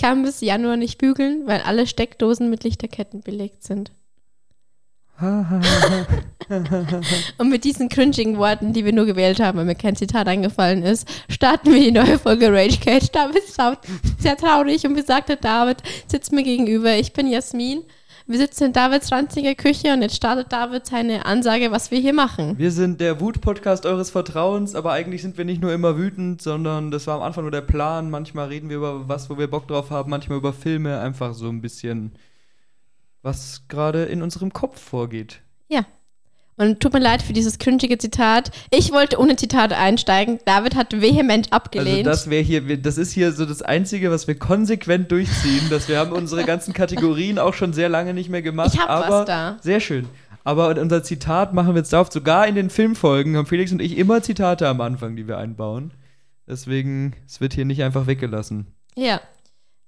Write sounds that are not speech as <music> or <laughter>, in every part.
kann bis Januar nicht bügeln, weil alle Steckdosen mit Lichterketten belegt sind. <laughs> Und mit diesen cringigen Worten, die wir nur gewählt haben, weil mir kein Zitat eingefallen ist, starten wir die neue Folge Rage Cage. David ist sehr traurig und besagter David sitzt mir gegenüber. Ich bin Jasmin. Wir sitzen in Davids ranziger Küche und jetzt startet David seine Ansage, was wir hier machen. Wir sind der Wut-Podcast eures Vertrauens, aber eigentlich sind wir nicht nur immer wütend, sondern das war am Anfang nur der Plan. Manchmal reden wir über was, wo wir Bock drauf haben, manchmal über Filme, einfach so ein bisschen, was gerade in unserem Kopf vorgeht. Ja. Und tut mir leid für dieses cringige Zitat. Ich wollte ohne Zitat einsteigen. David hat vehement abgelehnt. Also das wäre hier, das ist hier so das Einzige, was wir konsequent durchziehen. dass wir haben unsere ganzen Kategorien auch schon sehr lange nicht mehr gemacht. Ich hab aber was da. Sehr schön. Aber unser Zitat machen wir jetzt darauf. Sogar in den Filmfolgen haben Felix und ich immer Zitate am Anfang, die wir einbauen. Deswegen, es wird hier nicht einfach weggelassen. Ja.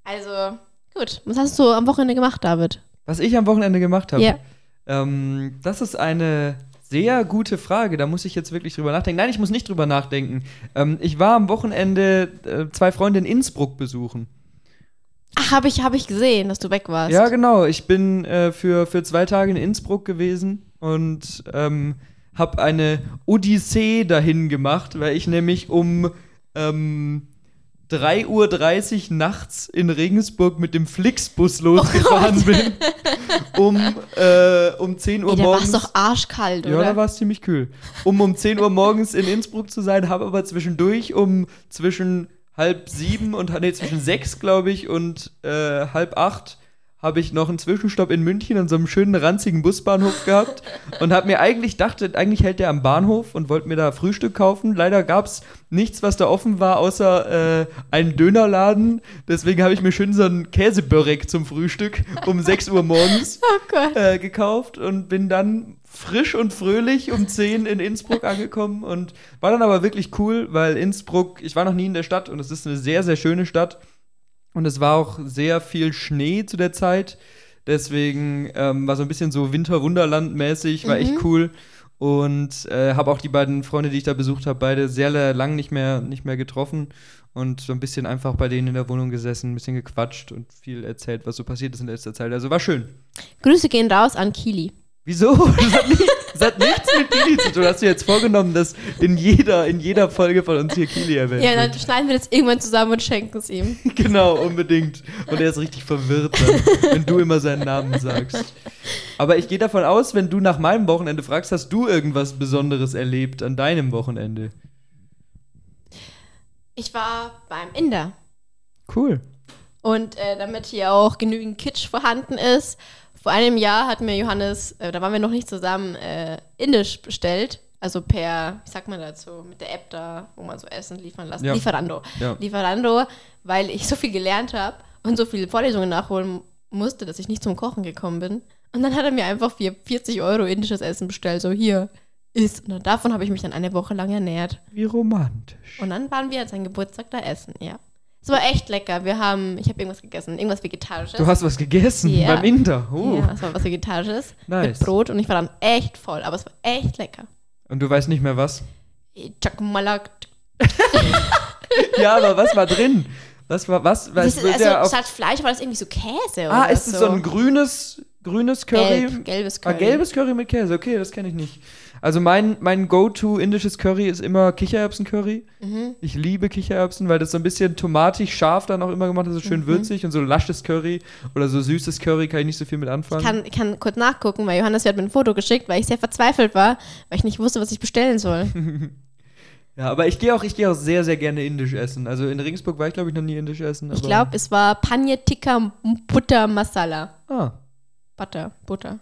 Also, gut. Was hast du am Wochenende gemacht, David? Was ich am Wochenende gemacht habe? Ja. Ähm, das ist eine sehr gute Frage. Da muss ich jetzt wirklich drüber nachdenken. Nein, ich muss nicht drüber nachdenken. Ähm, ich war am Wochenende äh, zwei Freunde in Innsbruck besuchen. Ach, habe ich, hab ich gesehen, dass du weg warst. Ja, genau. Ich bin äh, für, für zwei Tage in Innsbruck gewesen und ähm, habe eine Odyssee dahin gemacht, weil ich nämlich um ähm, 3.30 Uhr nachts in Regensburg mit dem Flixbus losgefahren Oh bin. Um, äh, um 10 Uhr Ey, da war es morgens. doch arschkalt, Ja, oder? da war es ziemlich kühl. Um um 10 Uhr morgens in Innsbruck zu sein, habe aber zwischendurch um zwischen halb sieben und nee, zwischen sechs, glaube ich, und äh, halb acht habe ich noch einen Zwischenstopp in München an so einem schönen ranzigen Busbahnhof gehabt und habe mir eigentlich dachte, eigentlich hält der am Bahnhof und wollte mir da Frühstück kaufen. Leider gab es nichts, was da offen war, außer äh, einen Dönerladen. Deswegen habe ich mir schön so einen Käsebörek zum Frühstück um <laughs> 6 Uhr morgens oh äh, gekauft und bin dann frisch und fröhlich um 10 in Innsbruck angekommen und war dann aber wirklich cool, weil Innsbruck, ich war noch nie in der Stadt und es ist eine sehr, sehr schöne Stadt und es war auch sehr viel Schnee zu der Zeit. Deswegen ähm, war so ein bisschen so Winterwunderland-mäßig, war echt cool. Und äh, habe auch die beiden Freunde, die ich da besucht habe, beide sehr lang nicht mehr, nicht mehr getroffen und so ein bisschen einfach bei denen in der Wohnung gesessen, ein bisschen gequatscht und viel erzählt, was so passiert ist in letzter Zeit. Also war schön. Grüße gehen raus an Kili. Wieso? <laughs> Das hat, nicht, das hat nichts mit Kili zu tun. Hast du jetzt vorgenommen, dass in jeder, in jeder Folge von uns hier Kili erwähnt Ja, wird? dann schneiden wir das irgendwann zusammen und schenken es ihm. <laughs> Genau, unbedingt. Und er ist richtig verwirrt dann, wenn du immer seinen Namen sagst. Aber ich gehe davon aus, wenn du nach meinem Wochenende fragst, hast du irgendwas Besonderes erlebt an deinem Wochenende? Ich war beim Inder. Cool. Und äh, damit hier auch genügend Kitsch vorhanden ist, vor einem Jahr hat mir Johannes, äh, da waren wir noch nicht zusammen, äh, Indisch bestellt. Also per, wie sagt man dazu, mit der App da, wo man so Essen liefern lässt. Ja. Lieferando. Ja. Lieferando, weil ich so viel gelernt habe und so viele Vorlesungen nachholen musste, dass ich nicht zum Kochen gekommen bin. Und dann hat er mir einfach für 40 Euro indisches Essen bestellt. So, hier, isst. Und davon habe ich mich dann eine Woche lang ernährt. Wie romantisch. Und dann waren wir an seinem Geburtstag da essen, ja. Es war echt lecker. Wir haben, ich habe irgendwas gegessen, irgendwas Vegetarisches. Du hast was gegessen Ja. beim Inder. Oh. Ja, es war was Vegetarisches. Nice. Mit Brot und ich war dann echt voll, aber es war echt lecker. Und du weißt nicht mehr was? Chakmalak. <laughs> Ja, aber was war drin? Was war was? was Das ist, also statt Fleisch war das irgendwie so Käse ah, oder ist es so ein grünes, grünes Curry? Gelb, gelbes Ah, Curry. gelbes Curry mit Käse, okay, das kenne ich nicht. Also mein, mein Go-To indisches Curry ist immer Kichererbsen-Curry. Mhm. Ich liebe Kichererbsen, weil das so ein bisschen tomatig scharf dann auch immer gemacht ist, so Mhm. schön würzig und so lasches Curry oder so süßes Curry kann ich nicht so viel mit anfangen. Ich kann, ich kann kurz nachgucken, weil Johannes hat mir ein Foto geschickt, weil ich sehr verzweifelt war, weil ich nicht wusste, was ich bestellen soll. <laughs> ja, aber ich gehe auch, ich gehe auch sehr, sehr gerne indisch essen. Also in Regensburg war ich, glaube ich, noch nie indisch essen. Ich glaube, es war Paneer Tikka Butter Masala. Ah, Butter, Butter.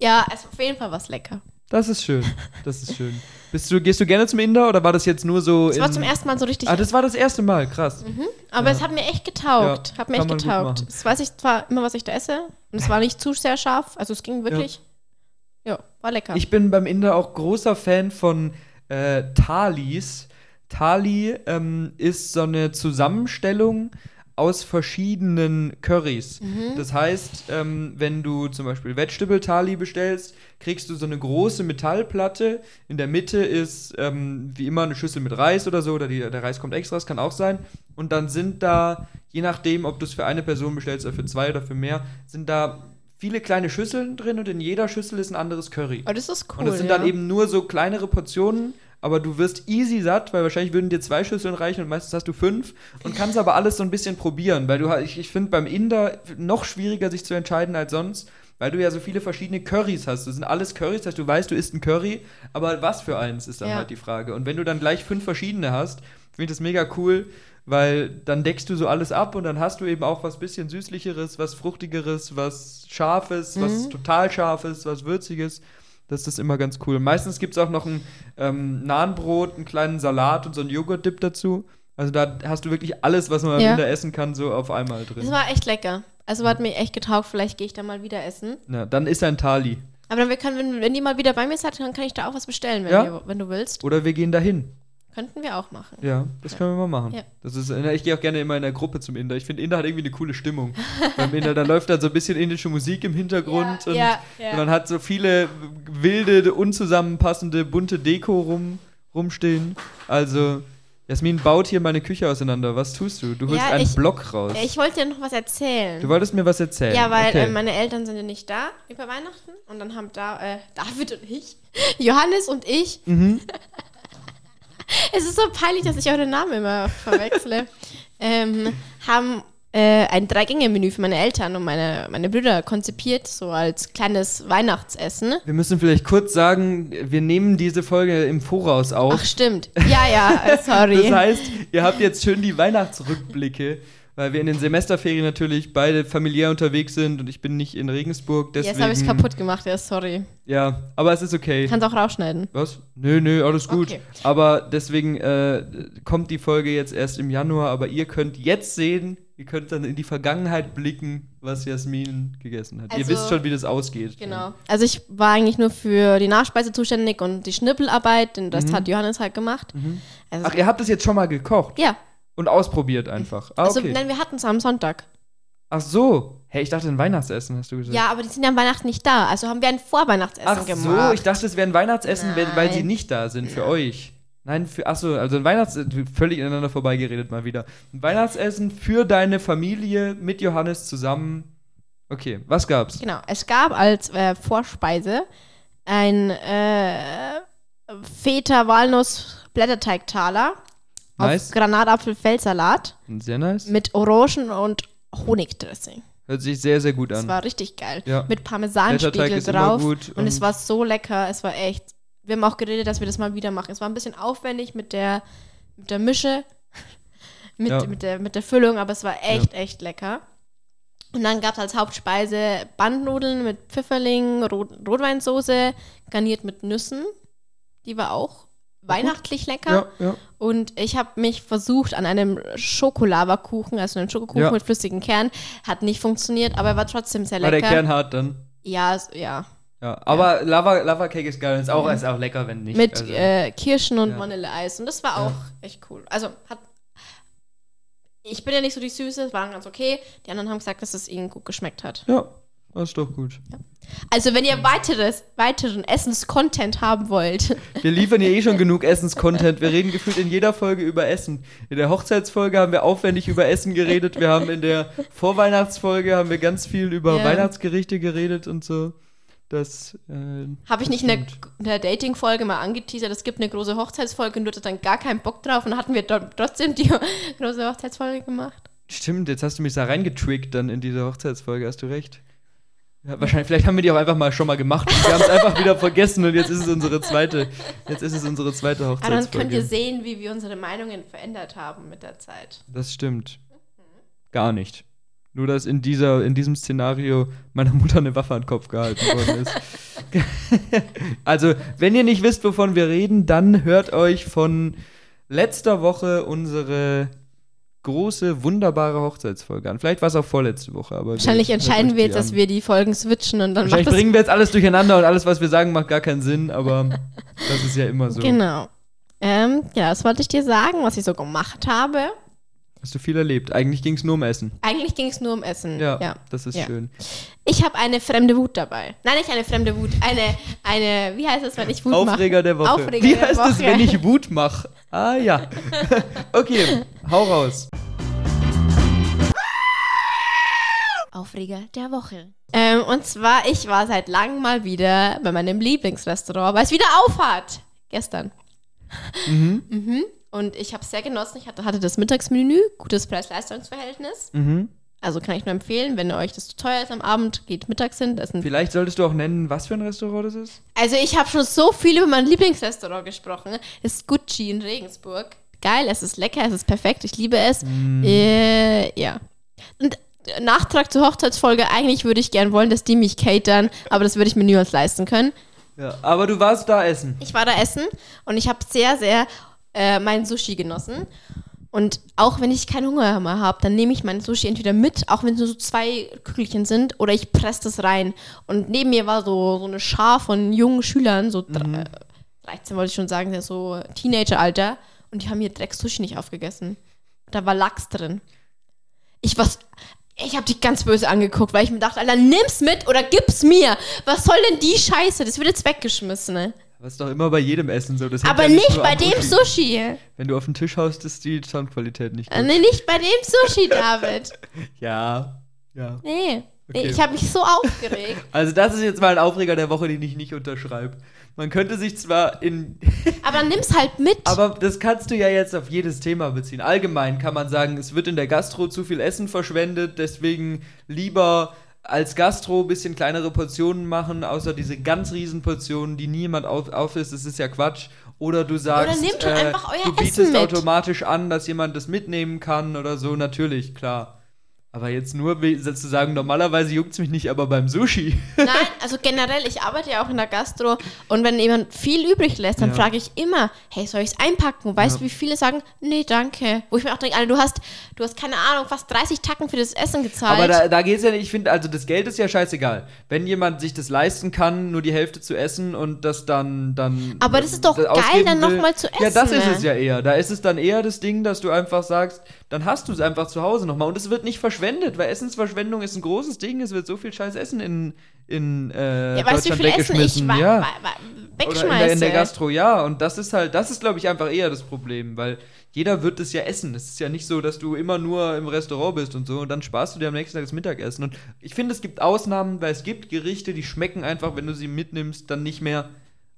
Ja, es war auf jeden Fall was lecker. Das ist schön. Das ist schön. Bist du, gehst du gerne zum Inder oder war das jetzt nur so. Es war zum ersten Mal so richtig Ah, das war das erste Mal, krass. Aber Ja. es hat mir echt getaugt. Ja, hat mir echt getaugt. Das weiß ich zwar immer, was ich da esse. Und es war nicht zu sehr scharf. Also es ging wirklich. Ja, war lecker. Ich bin beim Inder auch großer Fan von äh, Thalis. Thali ähm, ist so eine Zusammenstellung aus verschiedenen Currys. Das heißt, ähm, wenn du zum Beispiel Vegetable Thali bestellst, kriegst du so eine große Metallplatte. In der Mitte ist ähm, wie immer eine Schüssel mit Reis oder so, oder die, der Reis kommt extra, das kann auch sein. Und dann sind da je nachdem, ob du es für eine Person bestellst oder für zwei oder für mehr, sind da viele kleine Schüsseln drin und in jeder Schüssel ist ein anderes Curry. Oh, das ist cool. und das sind ja. dann eben nur so kleinere Portionen, aber du wirst easy satt, weil wahrscheinlich würden dir zwei Schüsseln reichen und meistens hast du fünf und kannst aber alles so ein bisschen probieren, weil du halt- ich, ich finde beim Inder noch schwieriger sich zu entscheiden als sonst, weil du ja so viele verschiedene Currys hast. Das sind alles Currys, das heißt, du weißt, du isst ein Curry, aber was für eins ist dann Ja. halt die Frage. Und wenn du dann gleich fünf verschiedene hast, finde ich das mega cool, weil dann deckst du so alles ab und dann hast du eben auch was bisschen süßlicheres, was fruchtigeres, was scharfes, was Mhm. total scharfes, was würziges. Das ist immer ganz cool. Meistens gibt es auch noch ein ähm, Nahenbrot, einen kleinen Salat und so einen Joghurt-Dip dazu. Also da hast du wirklich alles, was man Ja. im Winter essen kann, so auf einmal drin. Das war echt lecker. Also hat mir echt getaugt. Vielleicht gehe ich da mal wieder essen. Ja, dann ist ein Thali. Aber dann wir können, wenn, wenn die mal wieder bei mir seid, dann kann ich da auch was bestellen, wenn, Ja. ihr, wenn du willst. Oder wir gehen dahin. Könnten wir auch machen. Ja, das können wir mal machen. Ja. Das ist, ich gehe auch gerne immer in der Gruppe zum Inder. Ich finde, Inder hat irgendwie eine coole Stimmung. Beim Inder, da läuft dann so ein bisschen indische Musik im Hintergrund Ja, und ja, ja. man hat so viele wilde, unzusammenpassende, bunte Deko rum, rumstehen. Also, Jasmin baut hier meine Küche auseinander. Was tust du? Du holst Ja, einen ich- Block raus. Ja, ich wollte dir noch was erzählen. du wolltest mir was erzählen. Ja, weil okay. äh, meine Eltern sind ja nicht da über Weihnachten und dann haben da äh, David und ich, <laughs> Johannes und ich. Mhm. <laughs> <laughs> es ist so peinlich, dass ich eure Namen immer verwechsle. <laughs> ähm, haben äh, ein Drei-Gänge-Menü für meine Eltern und meine, meine Brüder konzipiert, so als kleines Weihnachtsessen. Wir müssen vielleicht kurz sagen, wir nehmen diese Folge im Voraus auf. Ach, stimmt. Ja, ja, äh, sorry. Das heißt, ihr habt jetzt schön die Weihnachtsrückblicke, weil wir in den Semesterferien natürlich beide familiär unterwegs sind und ich bin nicht in Regensburg. Deswegen, Jetzt habe ich es kaputt gemacht, ja, sorry. Ja, aber es ist okay. Kannst auch rausschneiden. Was? Nö, nö, alles gut. Okay. Aber deswegen äh, kommt die Folge jetzt erst im Januar, aber ihr könnt jetzt sehen, ihr könnt dann in die Vergangenheit blicken, was Jasmin gegessen hat. ihr Also- wisst schon, wie das ausgeht. Genau. Also ich war eigentlich nur für die Nachspeise zuständig und die Schnippelarbeit, den Rest Mhm. hat Johannes halt gemacht. Also, Ach, ihr habt es jetzt schon mal gekocht ja, und ausprobiert einfach. Ah, also okay. nein, wir hatten es am Sonntag. Ach so. Hey, ich dachte ein Weihnachtsessen, hast du gesagt. Ja, aber die sind ja am Weihnachten nicht da. Also haben wir ein Vorweihnachtsessen Ach gemacht. so, ich dachte, es wäre ein Weihnachtsessen, wenn, weil sie Nein. nicht da sind für euch. Nein, für, ach so, also ein Weihnachtsessen, völlig ineinander vorbeigeredet mal wieder. Ein Weihnachtsessen für deine Familie mit Johannes zusammen. Okay, was gab's? Genau. Es gab als äh, Vorspeise ein äh, Feta-Walnuss-Blätterteigtaler Nice. auf Granatapfel-Feldsalat Sehr nice. mit Orangen- und Honigdressing. Hört sich sehr, sehr gut Das an. war richtig geil. Ja. Mit Parmesanspiegel drauf. gut und es und- war so lecker. Es war echt. Wir haben auch geredet, dass wir das mal wieder machen. Es war ein bisschen aufwendig mit der, mit der Mische, <laughs> mit, Ja. mit, der, mit der Füllung, aber es war echt, echt lecker. Und dann gab es als Hauptspeise Bandnudeln mit Pfifferling, Rot Rotweinsoße, garniert mit Nüssen. Die war auch weihnachtlich lecker. Ja, ja. Und ich habe mich versucht an einem Schokolavakuchen, also einem Schokokuchen Ja. mit flüssigem Kern. Hat nicht funktioniert, aber er war trotzdem sehr War lecker. der Kern hart dann? Ja, ja. Ja, aber Lava, Lava Cake ist geil. Ist auch, ist auch lecker, wenn nicht. Mit also, äh, Kirschen und ja. Vanilleeis. Und das war auch echt cool. Also hat. Ich bin ja nicht so die Süße, es waren ganz okay. Die anderen haben gesagt, dass es ihnen gut geschmeckt hat. ja, das ist doch gut. Also, wenn ihr weiteres, weiteren Essens-Content haben wollt, Wir liefern ja eh schon genug Essenscontent. Wir reden gefühlt in jeder Folge über Essen. In der Hochzeitsfolge haben wir aufwendig über Essen geredet. Wir haben in der Vorweihnachtsfolge haben wir ganz viel über Ja. Weihnachtsgerichte geredet und so. Das äh, habe ich nicht in der, in der Dating-Folge mal angeteasert, es gibt eine große Hochzeitsfolge und du hattest dann gar keinen Bock drauf und hatten wir trotzdem die <laughs> große Hochzeitsfolge gemacht. Stimmt, jetzt hast du mich da reingetrickt dann in diese Hochzeitsfolge, hast du recht. Ja, wahrscheinlich, vielleicht haben wir die auch einfach mal schon mal gemacht. und Wir haben es einfach wieder vergessen und jetzt ist es unsere zweite, jetzt ist es unsere zweite Aber dann könnt ihr Hochzeitsfolge. sehen, wie wir unsere Meinungen verändert haben mit der Zeit. Das stimmt. Gar nicht. Nur, dass in, dieser, in diesem Szenario meiner Mutter eine Waffe an den Kopf gehalten worden ist. <laughs> also, wenn ihr nicht wisst, wovon wir reden, dann hört euch von letzter Woche unsere große, wunderbare Hochzeitsfolge an. Vielleicht war es auch vorletzte Woche, aber. Wahrscheinlich hört entscheiden wir jetzt, dass wir die Folgen switchen und dann Wahrscheinlich das bringen wir jetzt alles durcheinander und alles, was wir sagen, macht gar keinen Sinn, aber <laughs> das ist ja immer so. Genau. Ähm, ja, das wollte ich dir sagen, was ich so gemacht habe. Hast du viel erlebt. Eigentlich ging es nur um Essen. Eigentlich ging es nur um Essen. Ja, ja. das ist Ja. schön. Ich habe eine fremde Wut dabei. Nein, nicht eine fremde Wut. Eine, eine, wie heißt es, wenn ich Wut mache? Aufreger der Woche. Aufreger Wie heißt es, wenn ich Wut mache? Ah ja. <laughs> okay, hau raus. Aufreger der Woche. Ähm, und zwar, ich war seit langem mal wieder bei meinem Lieblingsrestaurant, weil es wieder aufhat. Gestern. Mhm. Mhm. Und ich habe es sehr genossen. Ich hatte, hatte das Mittagsmenü, gutes Preis-Leistungs-Verhältnis. Mhm. Also kann ich nur empfehlen, wenn euch das zu teuer ist am Abend, geht mittags hin. Vielleicht solltest du auch nennen, was für ein Restaurant das ist. also ich habe schon so viel über mein Lieblingsrestaurant gesprochen. Das ist Gucci in Regensburg. Geil, es ist lecker, es ist perfekt, ich liebe es. Äh, ja. Und äh, Nachtrag zur Hochzeitsfolge, eigentlich würde ich gern wollen, dass die mich catern, aber das würde ich mir niemals leisten können. Ja, aber du warst da essen. Ich war da essen und ich habe sehr, sehr äh, mein Sushi genossen. Und auch wenn ich keinen Hunger mehr habe, dann nehme ich mein Sushi entweder mit, auch wenn es nur so zwei Kügelchen sind, oder ich presse das rein. Und neben mir war so, so eine Schar von jungen Schülern, so äh, 13 wollte ich schon sagen, der so Teenager-Alter. Und die haben ihr Dreck-Sushi nicht aufgegessen. Da war Lachs drin. Ich was. Ich habe dich ganz böse angeguckt, weil ich mir dachte, Alter, nimm's mit oder gib's mir. Was soll denn die Scheiße? Das wird jetzt weggeschmissen, ne? Ist doch immer bei jedem Essen so. Das Aber ja nicht nur bei dem Sushi. Wenn du auf den Tisch haust, ist die Soundqualität nicht Äh, gut. Nee, nicht bei dem Sushi, David. <laughs> Ja, ja. Nee. nee Okay. ich habe mich so aufgeregt. <laughs> Also das ist jetzt mal ein Aufreger der Woche, den ich nicht unterschreibe. Man könnte sich zwar in... <laughs> Aber nimm's halt mit. Aber das kannst du ja jetzt auf jedes Thema beziehen. Allgemein kann man sagen, es wird in der Gastro zu viel Essen verschwendet, deswegen lieber als Gastro ein bisschen kleinere Portionen machen, außer diese ganz riesen Portionen, die niemand auf, aufisst, das ist ja Quatsch. Oder du sagst, einfach euer du bietest automatisch an, dass jemand das mitnehmen kann oder so, natürlich, klar. Aber jetzt nur wie- zu sagen, normalerweise juckt es mich nicht, aber beim Sushi. <laughs> Nein, also generell, ich arbeite ja auch in der Gastro und wenn jemand viel übrig lässt, dann Ja. frage ich immer, hey, soll ich es einpacken? Weißt du, Ja. wie viele sagen, nee, danke. Wo ich mir auch denke, Alter, du hast, du hast keine Ahnung, fast 30 Tacken für das Essen gezahlt. Aber da, da geht es ja nicht, ich finde, also das Geld ist ja scheißegal. Wenn jemand sich das leisten kann, nur die Hälfte zu essen und das dann. dann Aber das ist doch das geil, dann noch will. mal zu Ja, das essen, ist ne? es ja eher. Da ist es dann eher das Ding, dass du einfach sagst, dann hast du es einfach zu Hause nochmal. Und es wird nicht verschwendet, weil Essensverschwendung ist ein großes Ding. Es wird so viel scheiß Essen in, in äh, ja, weißt du, wie Deutschland viel Essen ich weggeschmissen. wa ja. wa Oder in wegschmeiße? der, in der Gastro, ja. Und das ist halt, das ist, glaube ich, einfach eher das Problem, weil jeder wird es ja essen. Es ist ja nicht so, dass du immer nur im Restaurant bist und so und dann sparst du dir am nächsten Tag das Mittagessen. Und ich finde, es gibt Ausnahmen, weil es gibt Gerichte, die schmecken einfach, wenn du sie mitnimmst, dann nicht mehr.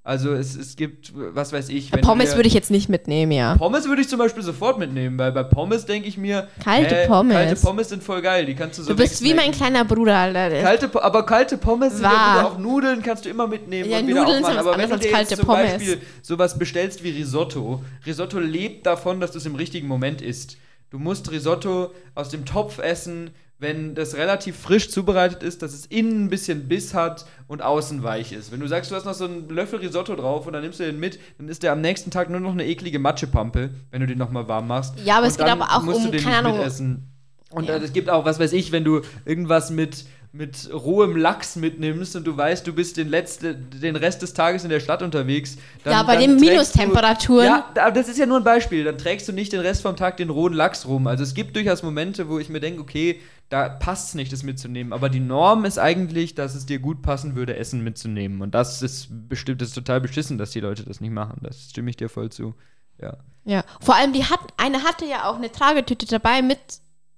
Also es, es gibt, was weiß ich. Pommes würde ich jetzt nicht mitnehmen, ja. Pommes würde ich zum Beispiel sofort mitnehmen, weil bei Pommes denke ich mir, Kalte äh, Pommes. Kalte Pommes sind voll geil, die kannst du so Du bist wie mein kleiner Bruder, Alter. Kalte, aber kalte Pommes sind ja auch Nudeln, kannst du immer mitnehmen Ja, und wieder Nudeln sind aufmachen. Aber wenn du dir jetzt kalte zum Pommes. Beispiel sowas bestellst wie Risotto, Risotto lebt davon, dass du es im richtigen Moment isst. Du musst Risotto aus dem Topf essen, wenn das relativ frisch zubereitet ist, dass es innen ein bisschen Biss hat und außen weich ist. Wenn du sagst, du hast noch so einen Löffel Risotto drauf und dann nimmst du den mit, dann ist der am nächsten Tag nur noch eine eklige Matschepampe, wenn du den nochmal warm machst. Ja, aber Und es geht aber auch musst du um, den keine nicht mitessen. Und Ja. äh, es gibt auch, was weiß ich, wenn du irgendwas mit, mit rohem Lachs mitnimmst und du weißt, du bist den, letzte, den Rest des Tages in der Stadt unterwegs. Dann, Ja, bei den Minustemperaturen. Du, ja, aber das ist ja nur ein Beispiel. Dann trägst du nicht den Rest vom Tag den rohen Lachs rum. Also es gibt durchaus Momente, wo ich mir denke, okay, da passt es nicht, das mitzunehmen. Aber die Norm ist eigentlich, dass es dir gut passen würde, Essen mitzunehmen. Und das ist bestimmt, das ist total beschissen, dass die Leute das nicht machen. Das stimme ich dir voll zu. Ja. Ja, vor allem die hat, eine hatte ja auch eine Tragetüte dabei mit,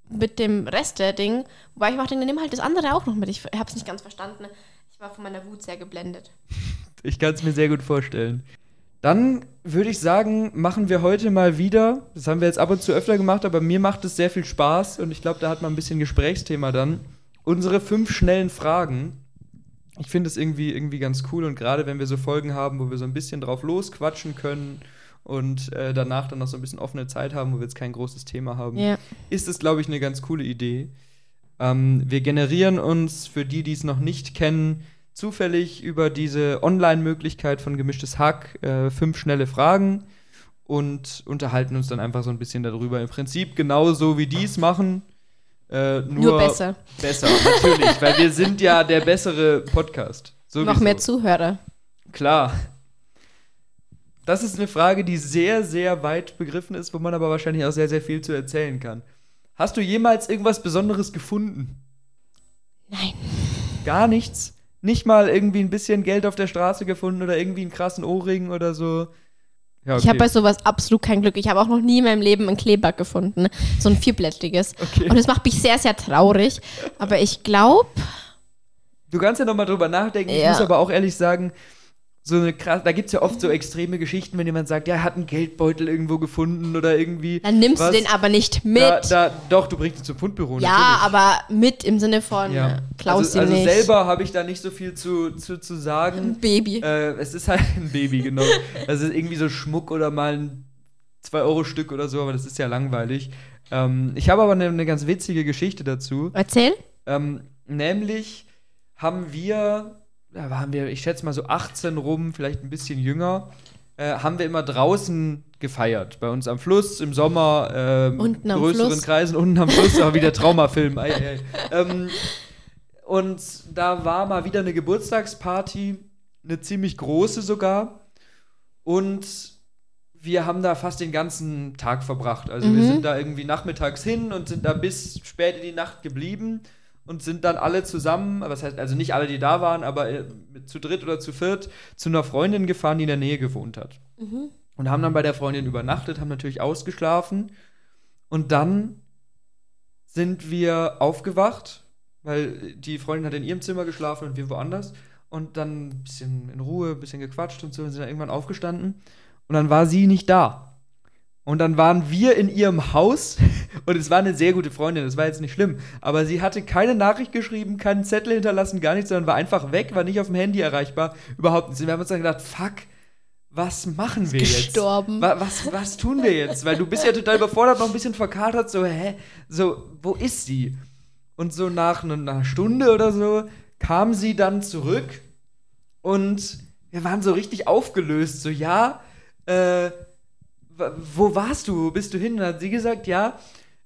mit dem Rest der Ding, wobei ich denke, nimm halt das andere auch noch mit. Ich habe es nicht ganz verstanden. Ich war von meiner Wut sehr geblendet. <laughs> Ich kann es mir sehr gut vorstellen. Dann würde ich sagen, machen wir heute mal wieder, das haben wir jetzt ab und zu öfter gemacht, aber mir macht es sehr viel Spaß und ich glaube, da hat man ein bisschen Gesprächsthema dann. Unsere fünf schnellen Fragen. Ich finde es irgendwie, irgendwie ganz cool und gerade wenn wir so Folgen haben, wo wir so ein bisschen drauf losquatschen können und äh, danach dann noch so ein bisschen offene Zeit haben, wo wir jetzt kein großes Thema haben, Ja. ist es, glaube ich, eine ganz coole Idee. Ähm, wir generieren uns, für die, die es noch nicht kennen, zufällig über diese Online-Möglichkeit von Gemischtes Hack äh, fünf schnelle Fragen und unterhalten uns dann einfach so ein bisschen darüber. Im Prinzip genauso wie die es machen. Äh, nur, Nur besser. Besser, natürlich, weil wir sind ja der bessere Podcast. Sowieso. Noch mehr Zuhörer. Klar. Das ist eine Frage, die sehr, sehr weit begriffen ist, wo man aber wahrscheinlich auch sehr, sehr viel zu erzählen kann. Hast du jemals irgendwas Besonderes gefunden? Nein. Gar nichts? Nicht mal irgendwie ein bisschen Geld auf der Straße gefunden oder irgendwie einen krassen Ohrring oder so? Ja, Ich habe bei sowas absolut kein Glück. Ich habe auch noch nie in meinem Leben ein Kleeblatt gefunden. So ein vierblättriges. Okay. Und das macht mich sehr, sehr traurig. Aber ich glaube, Du kannst ja nochmal drüber nachdenken. Ich Ja. muss aber auch ehrlich sagen, so eine krass, da gibt es ja oft so extreme Geschichten, wenn jemand sagt, ja, er hat einen Geldbeutel irgendwo gefunden oder irgendwie. dann nimmst was. du den aber nicht mit. Da, da, doch, du bringst ihn zum Fundbüro. ja, natürlich. aber mit im Sinne von Ja. äh, klaus also, also nicht. selber habe ich da nicht so viel zu, zu, zu sagen. ein Baby. Äh, es ist halt <laughs> ein Baby, genau. Es ist irgendwie so Schmuck oder mal ein 2-Euro-Stück oder so, aber das ist ja langweilig. Ähm, ich habe aber eine, eine ganz witzige Geschichte dazu. Erzähl. Ähm, nämlich haben wir, da waren wir, ich schätze mal so 18 rum, vielleicht ein bisschen jünger, äh, haben wir immer draußen gefeiert. Bei uns am Fluss, im Sommer, ähm, Unten am größeren Fluss. Kreisen, unten am Fluss, aber wieder <laughs> Traumafilm. Ei, ei, ei. Ähm, und da war mal wieder eine Geburtstagsparty, eine ziemlich große sogar. Und wir haben da fast den ganzen Tag verbracht. Also wir Mhm. sind da irgendwie nachmittags hin und sind da bis spät in die Nacht geblieben und sind dann alle zusammen, was heißt, also nicht alle, die da waren, aber äh, zu dritt oder zu viert zu einer Freundin gefahren, die in der Nähe gewohnt hat. Und haben dann bei der Freundin übernachtet, haben natürlich ausgeschlafen. Und dann sind wir aufgewacht, weil die Freundin hat in ihrem Zimmer geschlafen und wir woanders. Und dann ein bisschen in Ruhe, ein bisschen gequatscht und so und sind dann irgendwann aufgestanden. Und dann war sie nicht da. Und dann waren wir in ihrem Haus <laughs> und es war eine sehr gute Freundin, das war jetzt nicht schlimm. Aber sie hatte keine Nachricht geschrieben, keinen Zettel hinterlassen, gar nichts, sondern war einfach weg, war nicht auf dem Handy erreichbar, überhaupt nichts. Und wir haben uns dann gedacht, fuck, was machen wir jetzt? gestorben. Wa was, was tun wir jetzt? Weil du bist ja total überfordert, noch ein bisschen verkatert, so, hä? So, wo ist sie? Und so nach ne- einer Stunde oder so kam sie dann zurück und wir waren so richtig aufgelöst. So, ja, äh, wo warst du? Wo bist du hin? Und dann hat sie gesagt, ja,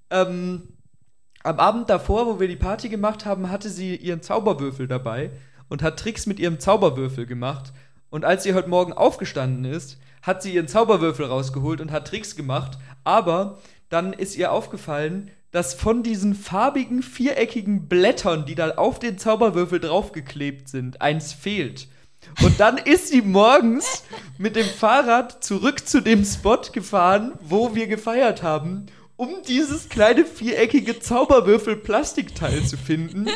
ähm, am Abend davor, wo wir die Party gemacht haben, hatte sie ihren Zauberwürfel dabei und hat Tricks mit ihrem Zauberwürfel gemacht. Und als sie heute Morgen aufgestanden ist, hat sie ihren Zauberwürfel rausgeholt und hat Tricks gemacht. Aber dann ist ihr aufgefallen, dass von diesen farbigen, viereckigen Blättern, die da auf den Zauberwürfel draufgeklebt sind, eins fehlt. Und dann ist sie morgens mit dem Fahrrad zurück zu dem Spot gefahren, wo wir gefeiert haben, um dieses kleine viereckige Zauberwürfel-Plastikteil zu finden.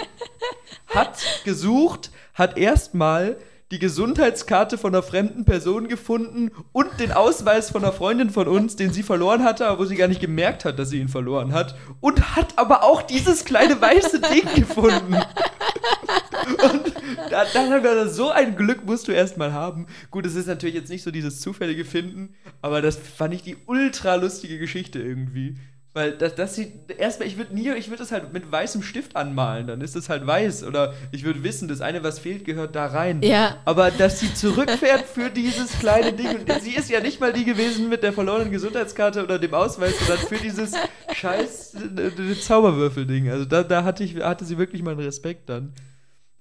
Hat gesucht, hat erstmal die Gesundheitskarte von einer fremden Person gefunden und den Ausweis von einer Freundin von uns, den sie verloren hatte, aber wo sie gar nicht gemerkt hat, dass sie ihn verloren hat. Und hat aber auch dieses kleine weiße Ding gefunden. Und da, dann haben wir so ein Glück musst du erstmal haben. Gut, es ist natürlich jetzt nicht so dieses zufällige Finden, aber das fand ich die ultra lustige Geschichte irgendwie. Weil das, das sieht, erstmal, ich würde nie, ich würde das halt mit weißem Stift anmalen, dann ist es halt weiß. Oder ich würde wissen, das eine, was fehlt, gehört da rein. Ja. Aber dass sie zurückfährt für dieses kleine Ding, und sie ist ja nicht mal die gewesen mit der verlorenen Gesundheitskarte oder dem Ausweis, sondern für dieses scheiß äh, Zauberwürfel-Ding. Also da, da hatte, ich, hatte sie wirklich meinen Respekt dann.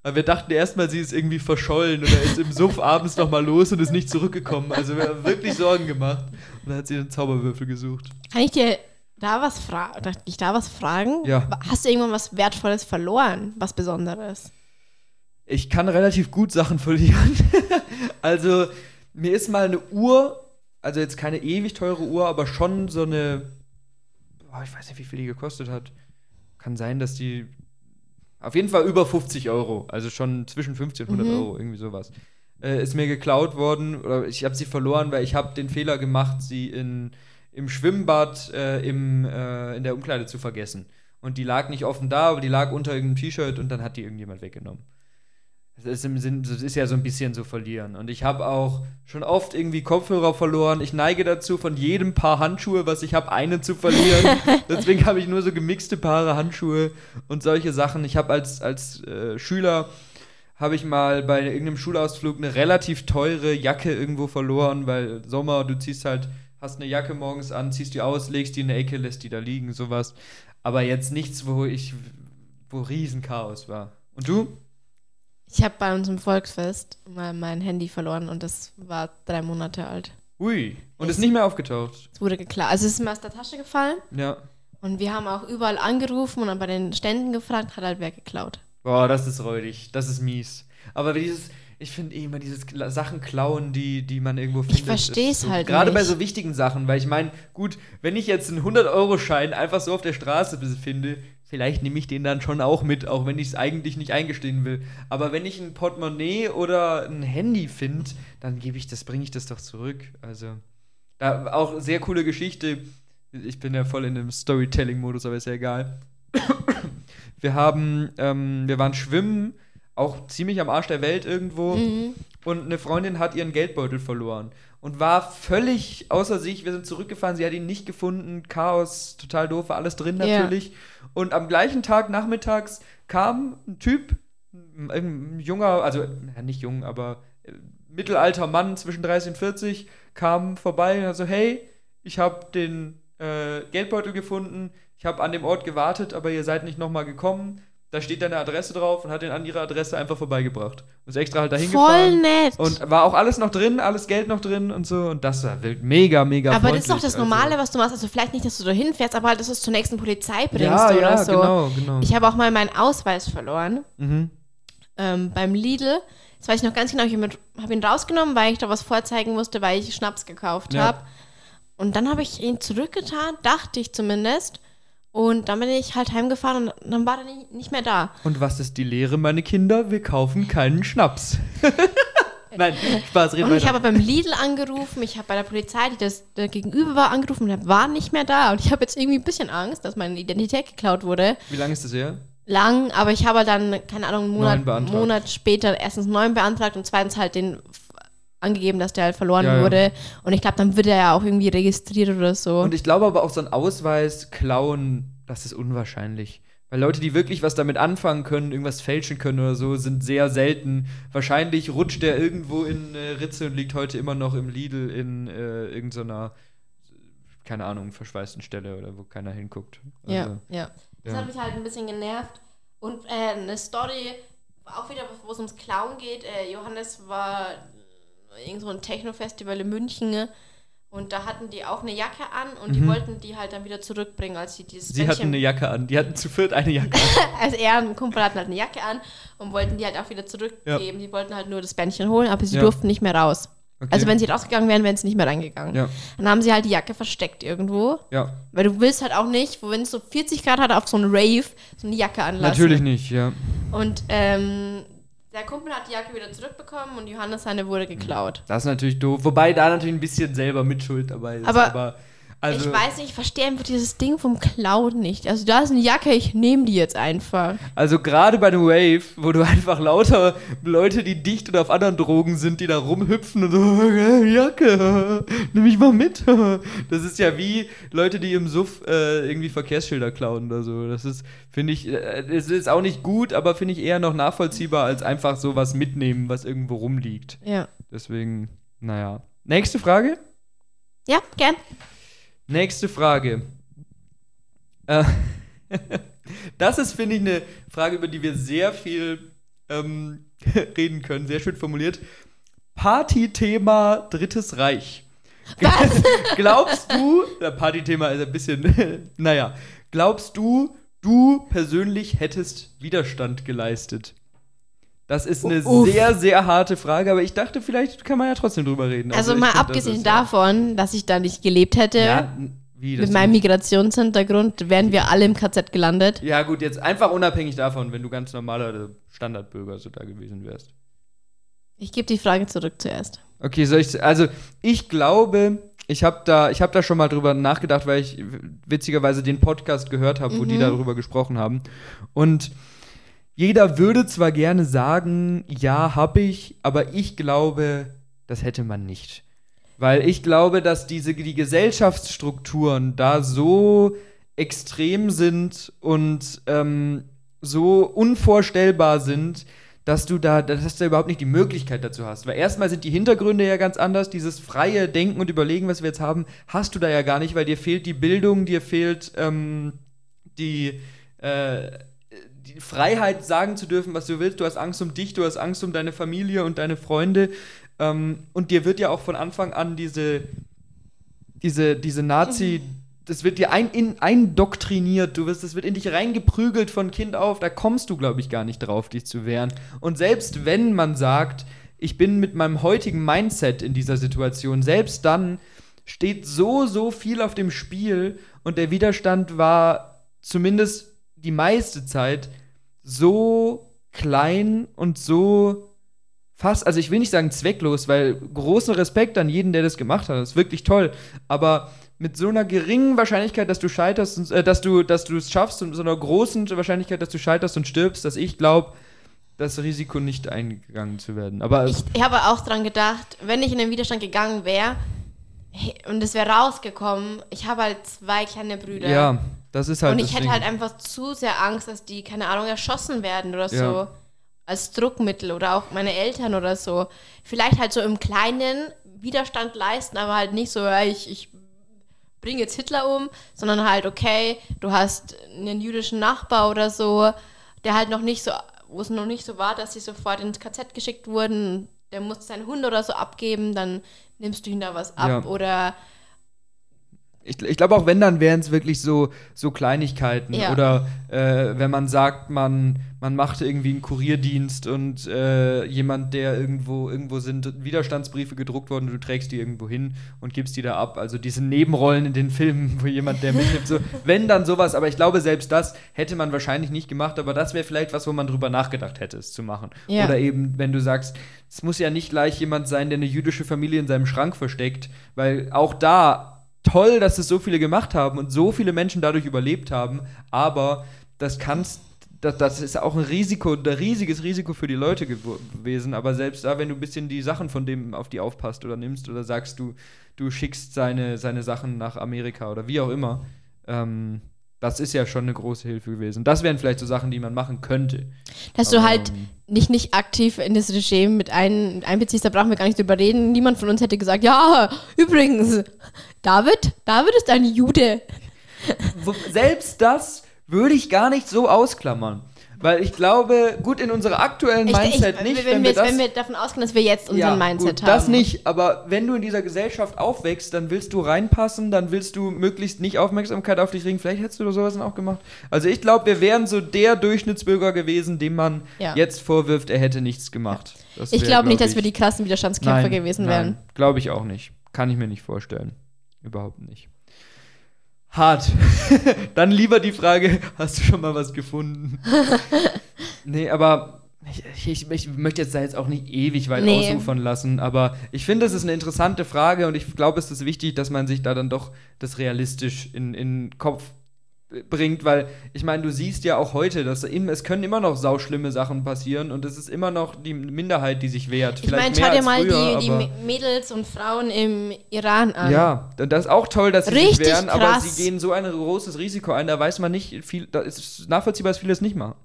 Aber wir dachten erstmal, sie ist irgendwie verschollen oder ist im Suff abends nochmal los und ist nicht zurückgekommen. Also wir haben wirklich Sorgen gemacht. Und dann hat sie den Zauberwürfel gesucht. Kann ich dir da was fragen? Darf ich da was fragen? Ja. Hast du irgendwann was Wertvolles verloren? Was Besonderes? Ich kann relativ gut Sachen verlieren. <laughs> also, mir ist mal eine Uhr, also jetzt keine ewig teure Uhr, aber schon so eine, boah, ich weiß nicht, wie viel die gekostet hat. Kann sein, dass die auf jeden Fall über 50 Euro, also schon zwischen 50 und 100 Mhm. Euro, irgendwie sowas. Äh, ist mir geklaut worden oder ich habe sie verloren, weil ich habe den Fehler gemacht, sie in, im Schwimmbad äh, im, äh, in der Umkleide zu vergessen. Und die lag nicht offen da, aber die lag unter irgendeinem T-Shirt und dann hat die irgendjemand weggenommen. Das ist im Sinn, das ist ja so ein bisschen so verlieren. Und ich habe auch schon oft irgendwie Kopfhörer verloren. Ich neige dazu, von jedem Paar Handschuhe, was ich habe, einen zu verlieren. <laughs> Deswegen habe ich nur so gemixte Paare Handschuhe und solche Sachen. Ich habe als, als äh, Schüler habe ich mal bei irgendeinem Schulausflug eine relativ teure Jacke irgendwo verloren, weil Sommer, du ziehst halt, hast eine Jacke morgens an, ziehst die aus, legst die in eine Ecke, lässt die da liegen, sowas. Aber jetzt nichts, wo ich, wo Riesenchaos war. Und du? Ich habe bei unserem Volksfest mal mein Handy verloren und das war drei Monate alt. Ui. Und ist nicht mehr aufgetaucht. Es wurde geklaut. Also es ist mir aus der Tasche gefallen Ja. und wir haben auch überall angerufen und dann bei den Ständen gefragt, hat halt wer geklaut. Boah, das ist räudig. Das ist mies. Aber dieses, ich finde eh immer dieses Sachen klauen, die, die man irgendwo findet. versteh's ist so, halt Gerade bei so wichtigen Sachen, weil ich meine, gut, wenn ich jetzt einen 100-Euro-Schein einfach so auf der Straße finde, vielleicht nehme ich den dann schon auch mit, auch wenn ich es eigentlich nicht eingestehen will. Aber wenn ich ein Portemonnaie oder ein Handy finde, dann gebe ich das, bringe ich das doch zurück. Also, da auch sehr coole Geschichte. Ich bin ja voll in dem Storytelling-Modus, aber ist ja egal. Wir haben, ähm, wir waren schwimmen, auch ziemlich am Arsch der Welt irgendwo. Mhm. Und eine Freundin hat ihren Geldbeutel verloren und war völlig außer sich. Wir sind zurückgefahren, sie hat ihn nicht gefunden. Chaos, total doof, war alles drin Ja. natürlich. Und am gleichen Tag nachmittags kam ein Typ, ein, ein junger, also ja, nicht jung, aber äh, mittelalter Mann zwischen 30 und 40, kam vorbei und hat so: Hey, ich habe den äh, Geldbeutel gefunden. Ich habe an dem Ort gewartet, aber ihr seid nicht nochmal gekommen. Da steht deine Adresse drauf und hat den an ihre Adresse einfach vorbeigebracht. Und ist extra halt dahin Voll gefahren. nett. Und war auch alles noch drin, alles Geld noch drin und so. Und das war mega, mega aber das ist doch das Normale, was du machst. Also vielleicht nicht, dass du da hinfährst, aber halt, dass du es zur nächsten Polizei bringst ja, oder ja, so. genau, genau. Ich habe auch mal meinen Ausweis verloren mhm. ähm, beim Lidl. Das weiß ich noch ganz genau. Ich habe ihn rausgenommen, weil ich da was vorzeigen musste, weil ich Schnaps gekauft Ja. habe. Und dann habe ich ihn zurückgetan, dachte ich zumindest. Und dann bin ich halt heimgefahren und dann war er nicht, nicht mehr da. Und was ist die Lehre, meine Kinder? Wir kaufen keinen Schnaps. <laughs> Nein, Spaß, red Und ich habe beim Lidl angerufen, ich habe bei der Polizei, die das der gegenüber war, angerufen und er war nicht mehr da. Und ich habe jetzt irgendwie ein bisschen Angst, dass meine Identität geklaut wurde. Wie lange ist das her? Lang, aber ich habe dann, keine Ahnung, einen Monat. Monat später erstens neuen beantragt und zweitens halt den angegeben, dass der halt verloren Ja, ja. wurde. Und ich glaube, dann wird er ja auch irgendwie registriert oder so. Und ich glaube aber auch so ein Ausweis klauen, das ist unwahrscheinlich. Weil Leute, die wirklich was damit anfangen können, irgendwas fälschen können oder so, sind sehr selten. Wahrscheinlich rutscht der irgendwo in äh, Ritze und liegt heute immer noch im Lidl in äh, irgendeiner, keine Ahnung, verschweißten Stelle oder wo keiner hinguckt. ja, Also, ja. Das ja. hat mich halt ein bisschen genervt. Und äh, eine Story, auch wieder, wo es ums Klauen geht. Äh, Johannes war irgend so ein Techno-Festival in München. ne? Und da hatten die auch eine Jacke an und die wollten die halt dann wieder zurückbringen, als sie dieses Mhm. Sie hatten eine Jacke an. Die hatten zu viert eine Jacke an. <laughs> Also er und ein Kumpel hatten halt eine Jacke an und wollten die halt auch wieder zurückgeben. Die wollten halt nur das Bändchen holen, aber sie Ja. durften nicht mehr raus. Okay. Also wenn sie rausgegangen wären, wären sie nicht mehr reingegangen. Ja, Dann haben sie halt die Jacke versteckt irgendwo. ja. Weil du willst halt auch nicht, wo wenn es so 40 Grad hat, auf so einen Rave so eine Jacke anlassen. Natürlich nicht, ja. Und ähm, der Kumpel hat die Jacke wieder zurückbekommen und Johannes seine wurde geklaut. Das ist natürlich doof. Wobei da natürlich ein bisschen selber Mitschuld dabei ist. Aber also, ich weiß nicht, ich verstehe einfach dieses Ding vom Klauen nicht. Also da ist eine Jacke, ich nehme die jetzt einfach. Also gerade bei einem Wave, wo du <laughs> einfach lauter Leute, die dicht oder auf anderen Drogen sind, die da rumhüpfen und so, <laughs> Jacke, <laughs> nimm mich mal mit. Das ist ja wie Leute, die im Suff äh, irgendwie Verkehrsschilder klauen oder so. Das ist, finde ich, äh, es ist auch nicht gut, aber finde ich eher noch nachvollziehbar, als einfach sowas mitnehmen, was irgendwo rumliegt. Ja. Deswegen, naja. Nächste Frage? Ja, gern. Nächste Frage. Äh, <laughs> das ist, finde ich, eine Frage, über die wir sehr viel ähm, <laughs> reden können. Sehr schön formuliert. Partythema Drittes Reich. Was? <laughs> Glaubst du, Partythema ist ein bisschen, naja, glaubst du, du persönlich hättest Widerstand geleistet? Das ist eine Uff. sehr, sehr harte Frage, aber ich dachte, vielleicht kann man ja trotzdem drüber reden. Also, ich mal find, das abgesehen ist- davon, dass ich da nicht gelebt hätte, Ja, wie das mit meinem Migrationshintergrund, wären wir alle im KZ gelandet. Ja, gut, jetzt einfach unabhängig davon, wenn du ganz normaler Standardbürger so da gewesen wärst. Ich gebe die Frage zurück zuerst. Okay, soll ich. Also, ich glaube, ich habe da, ich hab da schon mal drüber nachgedacht, weil ich witzigerweise den Podcast gehört habe, wo die darüber gesprochen haben. Und jeder würde zwar gerne sagen, ja, hab ich, aber ich glaube, das hätte man nicht. Weil ich glaube, dass diese, die Gesellschaftsstrukturen da so extrem sind und ähm, so unvorstellbar sind, dass du da, dass du überhaupt nicht die Möglichkeit dazu hast. Weil erstmal sind die Hintergründe ja ganz anders. Dieses freie Denken und Überlegen, was wir jetzt haben, hast du da ja gar nicht, weil dir fehlt die Bildung, dir fehlt ähm, die, äh, die Freiheit, sagen zu dürfen, was du willst. Du hast Angst um dich, du hast Angst um deine Familie und deine Freunde. Ähm, und dir wird ja auch von Anfang an diese, diese, diese Nazi, das wird dir ein, in, eindoktriniert, du wirst, das wird in dich reingeprügelt von Kind auf, da kommst du, glaube ich, gar nicht drauf, dich zu wehren. Und selbst wenn man sagt, ich bin mit meinem heutigen Mindset in dieser Situation, selbst dann steht so, so viel auf dem Spiel und der Widerstand war zumindest die meiste Zeit so klein und so fast, also ich will nicht sagen zwecklos, weil großen Respekt an jeden, der das gemacht hat. Das ist wirklich toll. Aber mit so einer geringen Wahrscheinlichkeit, dass du scheiterst, und, äh, dass du, dass du es schaffst und so einer großen Wahrscheinlichkeit, dass du scheiterst und stirbst, dass ich glaube, das Risiko nicht eingegangen zu werden. Aber ich, ich habe auch dran gedacht, wenn ich in den Widerstand gegangen wäre und es wäre rausgekommen, ich habe halt zwei kleine Brüder. Ja, das ist halt. Und ich hätte halt einfach zu sehr Angst, dass die, keine Ahnung, erschossen werden oder ja. so. Als Druckmittel oder auch meine Eltern oder so. Vielleicht halt so im Kleinen Widerstand leisten, aber halt nicht so, ich, ich bringe jetzt Hitler um, sondern halt, okay, du hast einen jüdischen Nachbar oder so, der halt noch nicht so, wo es noch nicht so war, dass sie sofort ins KZ geschickt wurden, der muss seinen Hund oder so abgeben, dann nimmst du ihm da was ab ja. oder ich, ich glaube auch, wenn, dann wären es wirklich so, so Kleinigkeiten. Ja. Oder äh, wenn man sagt, man, man macht irgendwie einen Kurierdienst und äh, jemand, der irgendwo, irgendwo sind Widerstandsbriefe gedruckt worden und du trägst die irgendwo hin und gibst die da ab. Also diese Nebenrollen in den Filmen, wo jemand, der mithilft, so, <laughs> wenn dann sowas. Aber ich glaube, selbst das hätte man wahrscheinlich nicht gemacht, aber das wäre vielleicht was, wo man drüber nachgedacht hätte, es zu machen. Ja. Oder eben, wenn du sagst, es muss ja nicht gleich jemand sein, der eine jüdische Familie in seinem Schrank versteckt, weil auch da toll, dass es so viele gemacht haben und so viele Menschen dadurch überlebt haben, aber das kannst das, das ist auch ein Risiko, ein riesiges Risiko für die Leute gewesen. Aber selbst da, wenn du ein bisschen die Sachen von dem auf die aufpasst oder nimmst oder sagst, du, du schickst seine, seine Sachen nach Amerika oder wie auch immer, ähm, das ist ja schon eine große Hilfe gewesen. Das wären vielleicht so Sachen, die man machen könnte. Dass Aber, du halt nicht, nicht aktiv in das Regime mit ein, einbeziehst, da brauchen wir gar nicht drüber reden. Niemand von uns hätte gesagt, ja, übrigens, David, David ist ein Jude. Selbst das würde ich gar nicht so ausklammern. Weil ich glaube, gut in unserer aktuellen ich, Mindset ich, nicht. Wenn, wenn, wir, das, wenn wir davon ausgehen, dass wir jetzt unseren ja, Mindset gut, haben. Das nicht, aber wenn du in dieser Gesellschaft aufwächst, dann willst du reinpassen, dann willst du möglichst nicht Aufmerksamkeit auf dich regen. Vielleicht hättest du sowas dann auch gemacht. Also ich glaube, wir wären so der Durchschnittsbürger gewesen, dem man ja. jetzt vorwirft, er hätte nichts gemacht. ich glaube nicht, dass wir die krassen Widerstandskämpfer nein, gewesen wären. Glaube ich auch nicht. Kann ich mir nicht vorstellen. Überhaupt nicht. Hart. <laughs> Dann lieber die Frage, hast du schon mal was gefunden? <laughs> nee, aber ich, ich, ich, möchte jetzt da jetzt auch nicht ewig weit nee. ausufern lassen, aber ich finde, es ist eine interessante Frage und ich glaube, es ist wichtig, dass man sich da dann doch das realistisch in den Kopf bringt, weil ich meine, du siehst ja auch heute, dass es können immer noch sauschlimme Sachen passieren und es ist immer noch die Minderheit, die sich wehrt. Ich meine, schau dir mal früher, die, die, Mädels und Frauen im Iran an. Ja, das ist auch toll, dass sie Richtig sich wehren, krass. aber sie gehen so ein großes Risiko ein, da weiß man nicht, viel, da ist nachvollziehbar, dass viele es nicht machen.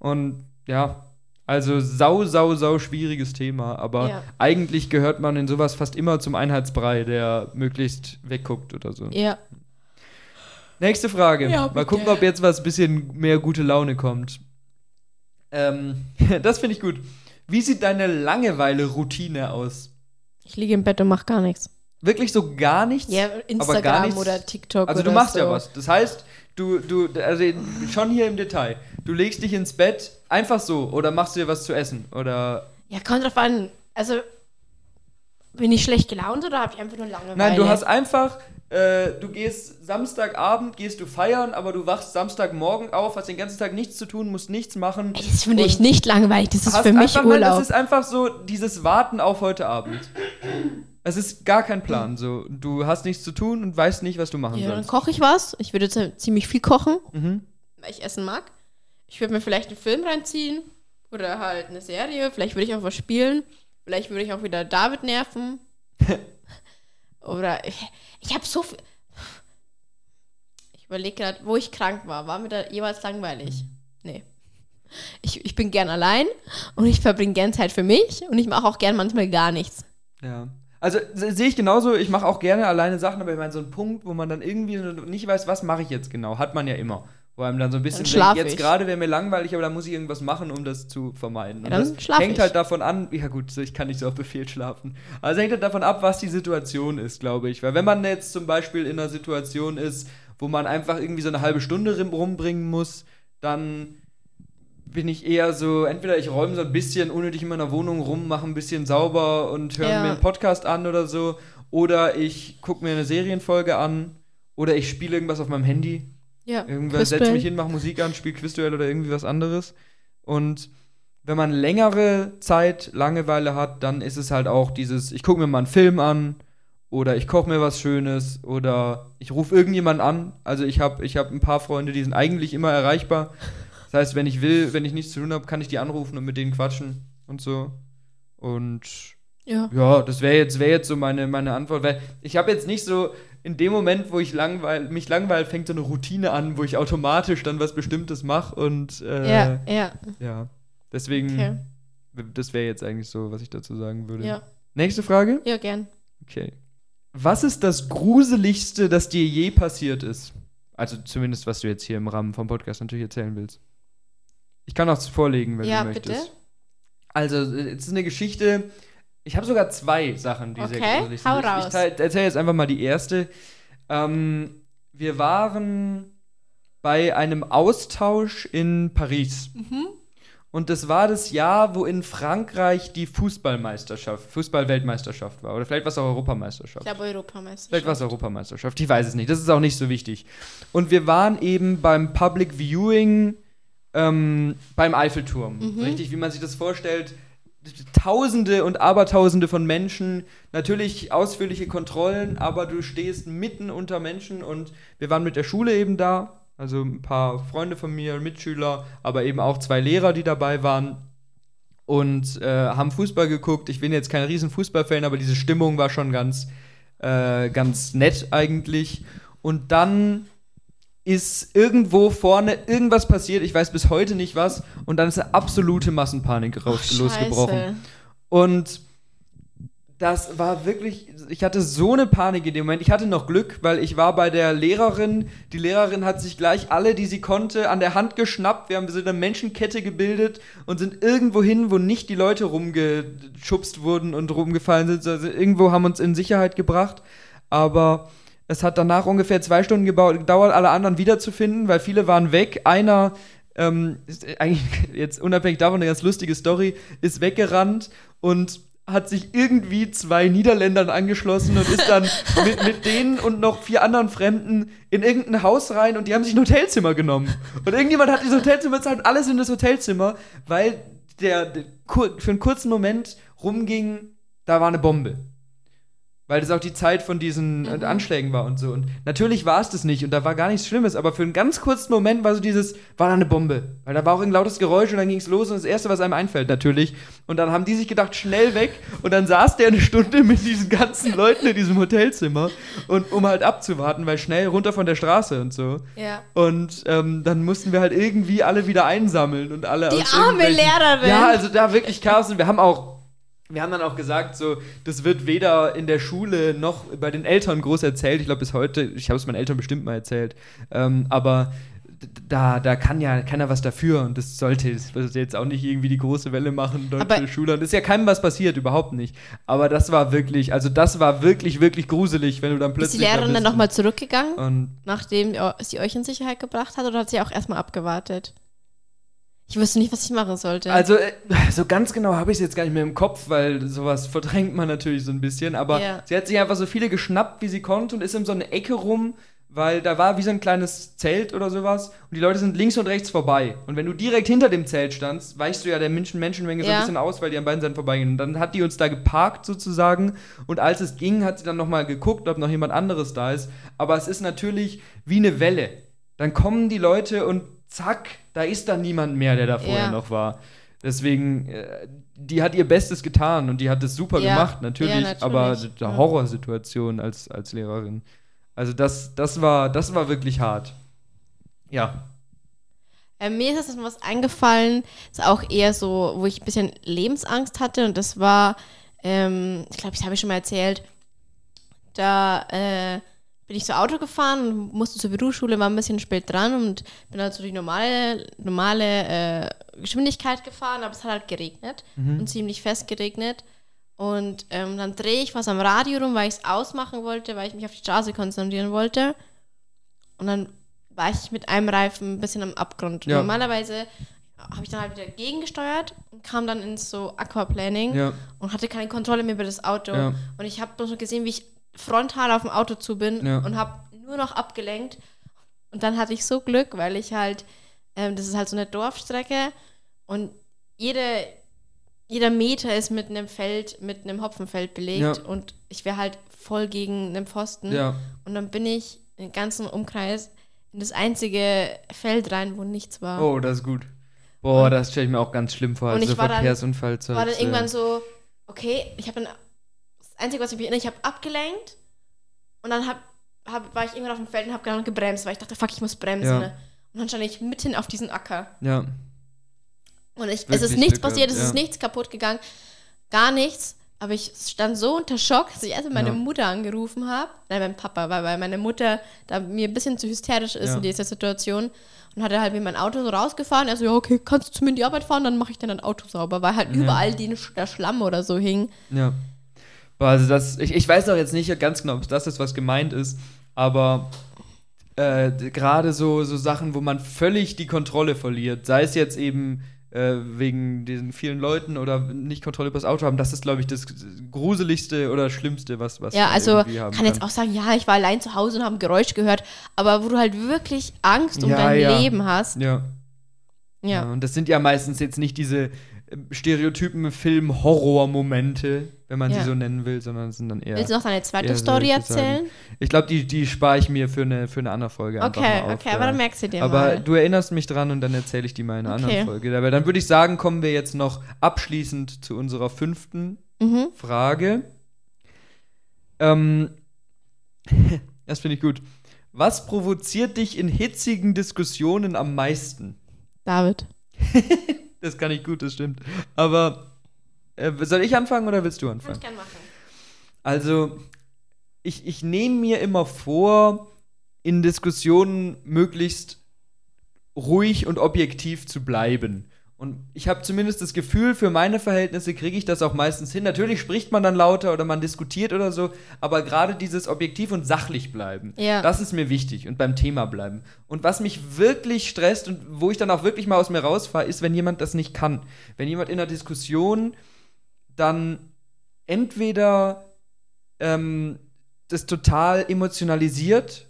Und ja, also sau, sau, sau schwieriges Thema, aber ja. eigentlich gehört man in sowas fast immer zum Einheitsbrei, der möglichst wegguckt oder so. Ja. Nächste Frage. Ja, Mal gucken, ob jetzt was ein bisschen mehr gute Laune kommt. Ähm, <laughs> das finde ich gut. Wie sieht deine Langeweile-Routine aus? Ich liege im Bett und mache gar nichts. Wirklich so gar nichts? Ja, Instagram oder TikTok. Also du machst so. ja was. Das heißt, du, du, also schon hier im Detail. Du legst dich ins Bett einfach so oder machst du dir was zu essen? Oder. Ja, kommt drauf an. Also bin ich schlecht gelaunt oder habe ich einfach nur Langeweile? Nein, du hast einfach, äh, du gehst Samstagabend, gehst du feiern, aber du wachst Samstagmorgen auf, hast den ganzen Tag nichts zu tun, musst nichts machen. Ey, das finde ich nicht langweilig, das ist für mich einfach, Urlaub. Das ist einfach so dieses Warten auf heute Abend. Es ist gar kein Plan. So, du hast nichts zu tun und weißt nicht, was du machen ja, sollst. Dann koche ich was. Ich würde ziemlich viel kochen, mhm. weil ich essen mag. Ich würde mir vielleicht einen Film reinziehen oder halt eine Serie. Vielleicht würde ich auch was spielen. Vielleicht würde ich auch wieder David nerven. <laughs> Oder ich, ich habe so viel. Ich überlege gerade, wo ich krank war. War mir da jeweils langweilig? Nee. Ich, ich bin gern allein und ich verbringe gern Zeit für mich und ich mache auch gern manchmal gar nichts. Ja. Also sehe ich genauso, ich mache auch gerne alleine Sachen, aber ich meine, so ein Punkt, wo man dann irgendwie nicht weiß, was mache ich jetzt genau, hat man ja immer. Wo einem dann so ein bisschen denkt, jetzt gerade wäre mir langweilig, aber da muss ich irgendwas machen, um das zu vermeiden. Ja, dann das hängt ich. halt davon an, ja gut, ich kann nicht so auf Befehl schlafen. Also hängt halt davon ab, was die Situation ist, glaube ich. Weil wenn man jetzt zum Beispiel in einer Situation ist, wo man einfach irgendwie so eine halbe Stunde rumbringen muss, dann bin ich eher so, entweder ich räume so ein bisschen unnötig in meiner Wohnung rum, mache ein bisschen sauber und höre Ja. mir einen Podcast an oder so. Oder ich gucke mir eine Serienfolge an. Oder ich spiele irgendwas auf meinem Handy. Ja. Irgendwas setze mich hin, mache Musik an, spiele Quizduell oder irgendwie was anderes. Und wenn man längere Zeit Langeweile hat, dann ist es halt auch dieses, ich gucke mir mal einen Film an oder ich koche mir was Schönes oder ich rufe irgendjemanden an. Also ich habe ich hab ein paar Freunde, die sind eigentlich immer erreichbar. Das heißt, wenn ich will, wenn ich nichts zu tun habe, kann ich die anrufen und mit denen quatschen und so. Und Ja. ja, das wäre jetzt, wär jetzt so meine, meine Antwort. Weil ich habe jetzt nicht so in dem Moment, wo ich langweil, mich langweil, fängt so eine Routine an, wo ich automatisch dann was Bestimmtes mache und äh, Ja, ja. ja. Deswegen, Okay. das wäre jetzt eigentlich so, was ich dazu sagen würde. Ja. Nächste Frage. Ja, gern. Okay. Was ist das Gruseligste, das dir je passiert ist? Also zumindest, was du jetzt hier im Rahmen vom Podcast natürlich erzählen willst. Ich kann auch vorlegen, wenn Ja, du möchtest. bitte. Also, es ist eine Geschichte. Ich habe sogar zwei Sachen, die sehr Okay, gruselig hau sind. Ich, raus. ich teil- erzähle jetzt einfach mal die erste. Ähm, wir waren bei einem Austausch in Paris. Mhm. Und das war das Jahr, wo in Frankreich die Fußballmeisterschaft, Fußball-Weltmeisterschaft war. Oder vielleicht war es auch Ich Europameisterschaft. glaube Europameisterschaft. Vielleicht war es Europameisterschaft, ich weiß es nicht. Das ist auch nicht so wichtig. Und wir waren eben beim Public Viewing ähm, beim Eiffelturm. Mhm. Richtig, wie man sich das vorstellt. Tausende und Abertausende von Menschen, natürlich ausführliche Kontrollen, aber du stehst mitten unter Menschen und wir waren mit der Schule eben da, also ein paar Freunde von mir, Mitschüler, aber eben auch zwei Lehrer, die dabei waren und äh, haben Fußball geguckt. Ich bin jetzt kein riesen Fußballfan, aber diese Stimmung war schon ganz, äh, ganz nett eigentlich. Und dann ist irgendwo vorne irgendwas passiert, ich weiß bis heute nicht was, und dann ist eine absolute Massenpanik raus, Ach, losgebrochen. Und das war wirklich, ich hatte so eine Panik in dem Moment. Ich hatte noch Glück, weil ich war bei der Lehrerin. Die Lehrerin hat sich gleich alle, die sie konnte, an der Hand geschnappt. Wir haben so eine Menschenkette gebildet und sind irgendwo hin, wo nicht die Leute rumgeschubst wurden und rumgefallen sind. Also irgendwo haben uns in Sicherheit gebracht. Aber es hat danach ungefähr zwei Stunden gedauert, alle anderen wiederzufinden, weil viele waren weg. Einer ähm, ist eigentlich <laughs> jetzt unabhängig davon eine ganz lustige Story, ist weggerannt und hat sich irgendwie zwei Niederländern angeschlossen und ist dann <laughs> mit, mit denen und noch vier anderen Fremden in irgendein Haus rein und die haben sich ein Hotelzimmer genommen. Und irgendjemand hat dieses Hotelzimmer bezahlt und alles in das Hotelzimmer, weil der, der für einen kurzen Moment rumging, da war eine Bombe. Weil das auch die Zeit von diesen äh, Mhm. Anschlägen war und so. Und natürlich war es das nicht und da war gar nichts Schlimmes, aber für einen ganz kurzen Moment war so dieses, war da eine Bombe. Weil da war auch ein lautes Geräusch und dann ging es los und das Erste, was einem einfällt, natürlich. Und dann haben die sich gedacht, schnell weg und dann saß der eine Stunde mit diesen ganzen Leuten in diesem Hotelzimmer und um halt abzuwarten, weil schnell runter von der Straße und so. Ja. Und ähm, dann mussten wir halt irgendwie alle wieder einsammeln und alle Die arme Lehrerin. Ja, also da wirklich Chaos. Und wir haben auch, wir haben dann auch gesagt, so, das wird weder in der Schule noch bei den Eltern groß erzählt. Ich glaube, bis heute, ich habe es meinen Eltern bestimmt mal erzählt. Ähm, aber da, da kann ja keiner was dafür und das sollte, jetzt auch nicht irgendwie die große Welle machen, deutsche Aber- Schule. Und ist ja keinem was passiert, überhaupt nicht. Aber das war wirklich, also das war wirklich, wirklich gruselig, wenn du dann Ist plötzlich. die Lehrerin da dann nochmal zurückgegangen, Und nachdem sie euch in Sicherheit gebracht hat, oder hat sie auch erstmal abgewartet? Ich wusste nicht, was ich machen sollte. Also, äh, so ganz genau habe ich es jetzt gar nicht mehr im Kopf, weil sowas verdrängt man natürlich so ein bisschen. Aber Ja. sie hat sich einfach so viele geschnappt, wie sie konnte und ist in so eine Ecke rum, weil da war wie so ein kleines Zelt oder sowas und die Leute sind links und rechts vorbei. Und wenn du direkt hinter dem Zelt standst, weichst du ja der Menschen Menschenmenge so ein Ja. bisschen aus, weil die an beiden Seiten vorbeigehen. Und dann hat die uns da geparkt sozusagen und als es ging, hat sie dann nochmal geguckt, ob noch jemand anderes da ist. Aber es ist natürlich wie eine Welle. Dann kommen die Leute und zack, da ist dann niemand mehr, der da vorher Ja. noch war. Deswegen, äh, die hat ihr Bestes getan und die hat es super Ja. gemacht, natürlich, Ja, natürlich, aber eine Horrorsituation als, als Lehrerin. Also das, das, war, das war wirklich hart. Ja. Äh, mir ist jetzt was eingefallen, ist auch eher so, wo ich ein bisschen Lebensangst hatte und das war, ähm, ich glaube, das habe ich schon mal erzählt, da äh, bin ich so Auto gefahren und musste zur Berufsschule, war ein bisschen spät dran und bin halt so die normale, normale äh, Geschwindigkeit gefahren, aber es hat halt geregnet und ziemlich fest geregnet. Und ähm, dann drehe ich was am Radio rum, weil ich es ausmachen wollte, weil ich mich auf die Straße konzentrieren wollte. Und dann war ich mit einem Reifen ein bisschen am Abgrund. Ja. Normalerweise habe ich dann halt wieder gegengesteuert und kam dann ins so Aquaplaning Ja. und hatte keine Kontrolle mehr über das Auto. Ja. Und ich habe bloß noch gesehen, wie ich frontal auf dem Auto zu bin Ja. und habe nur noch abgelenkt. Und dann hatte ich so Glück, weil ich halt, ähm, das ist halt so eine Dorfstrecke und jede, jeder Meter ist mit einem Feld, mit einem Hopfenfeld belegt Ja. und ich wäre halt voll gegen einen Pfosten. Ja. Und dann bin ich den ganzen Umkreis in das einzige Feld rein, wo nichts war. Oh, das ist gut. Boah, das stelle ich mir auch ganz schlimm vor, Und als ich so war dann- Verkehrsunfall zu war dann irgendwann so, okay, ich habe dann, Einzige, was ich mich erinnere, ich habe abgelenkt und dann hab, hab, war ich irgendwann auf dem Feld und habe gerade gebremst, weil ich dachte, fuck, ich muss bremsen. Ja. Ne? Und dann stand ich mitten auf diesen Acker. Ja. Und ich, es ist nichts passiert, gehabt, es ist ja. nichts kaputt gegangen, gar nichts. Aber ich stand so unter Schock, dass ich erst mal meine Ja. Mutter angerufen habe. Nein, mein Papa, weil, weil meine Mutter da mir ein bisschen zu hysterisch ist Ja. in dieser Situation. Und hat er halt mir mein Auto so rausgefahren. Er so, ja, okay, kannst du zu mir in die Arbeit fahren, dann mache ich dann dein Auto sauber. Weil halt überall die, der Schlamm oder so hing. Ja. Also das, ich, ich weiß auch jetzt nicht ganz genau, ob das ist, was gemeint ist, aber äh, gerade so, so Sachen, wo man völlig die Kontrolle verliert, sei es jetzt eben äh, wegen diesen vielen Leuten oder nicht Kontrolle über das Auto haben, das ist, glaube ich, das gruseligste oder schlimmste, was, was Ja, also haben kann jetzt auch sagen, ja, ich war allein zu Hause und habe ein Geräusch gehört, aber wo du halt wirklich Angst um Ja, dein ja. Leben hast. Ja. Ja. Ja, und das sind ja meistens jetzt nicht diese stereotypen Film-Horror-Momente, wenn man Ja. sie so nennen will, sondern es sind dann eher. Willst du noch deine zweite Story erzählen? Ich glaube, die, die spare ich mir für eine, für eine andere Folge Okay, auf. okay, aber dann merkst du dir Aber mal. du erinnerst mich dran und dann erzähle ich die mal in einer Okay. anderen Folge. Aber dann würde ich sagen, kommen wir jetzt noch abschließend zu unserer fünften Mhm. Frage. Ähm, <laughs> das finde ich gut. Was provoziert dich in hitzigen Diskussionen am meisten? David. <laughs> Das kann ich gut, das stimmt. Aber äh, soll ich anfangen oder willst du anfangen? gerne machen. Also, ich, ich nehme mir immer vor, in Diskussionen möglichst ruhig und objektiv zu bleiben. Und ich habe zumindest das Gefühl, für meine Verhältnisse kriege ich das auch meistens hin. Natürlich spricht man dann lauter oder man diskutiert oder so, aber gerade dieses objektiv und sachlich bleiben, Ja. das ist mir wichtig und beim Thema bleiben. Und was mich wirklich stresst und wo ich dann auch wirklich mal aus mir rausfahre, ist, wenn jemand das nicht kann. Wenn jemand in einer Diskussion dann entweder ähm, das total emotionalisiert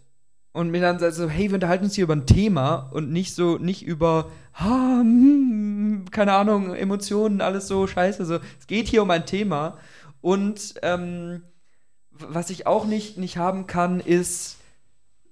und mir dann sagt so, hey, wir unterhalten uns hier über ein Thema und nicht so, nicht über, ha, hm, keine Ahnung, Emotionen, alles so scheiße. So, es geht hier um ein Thema. Und ähm, was ich auch nicht, nicht haben kann, ist,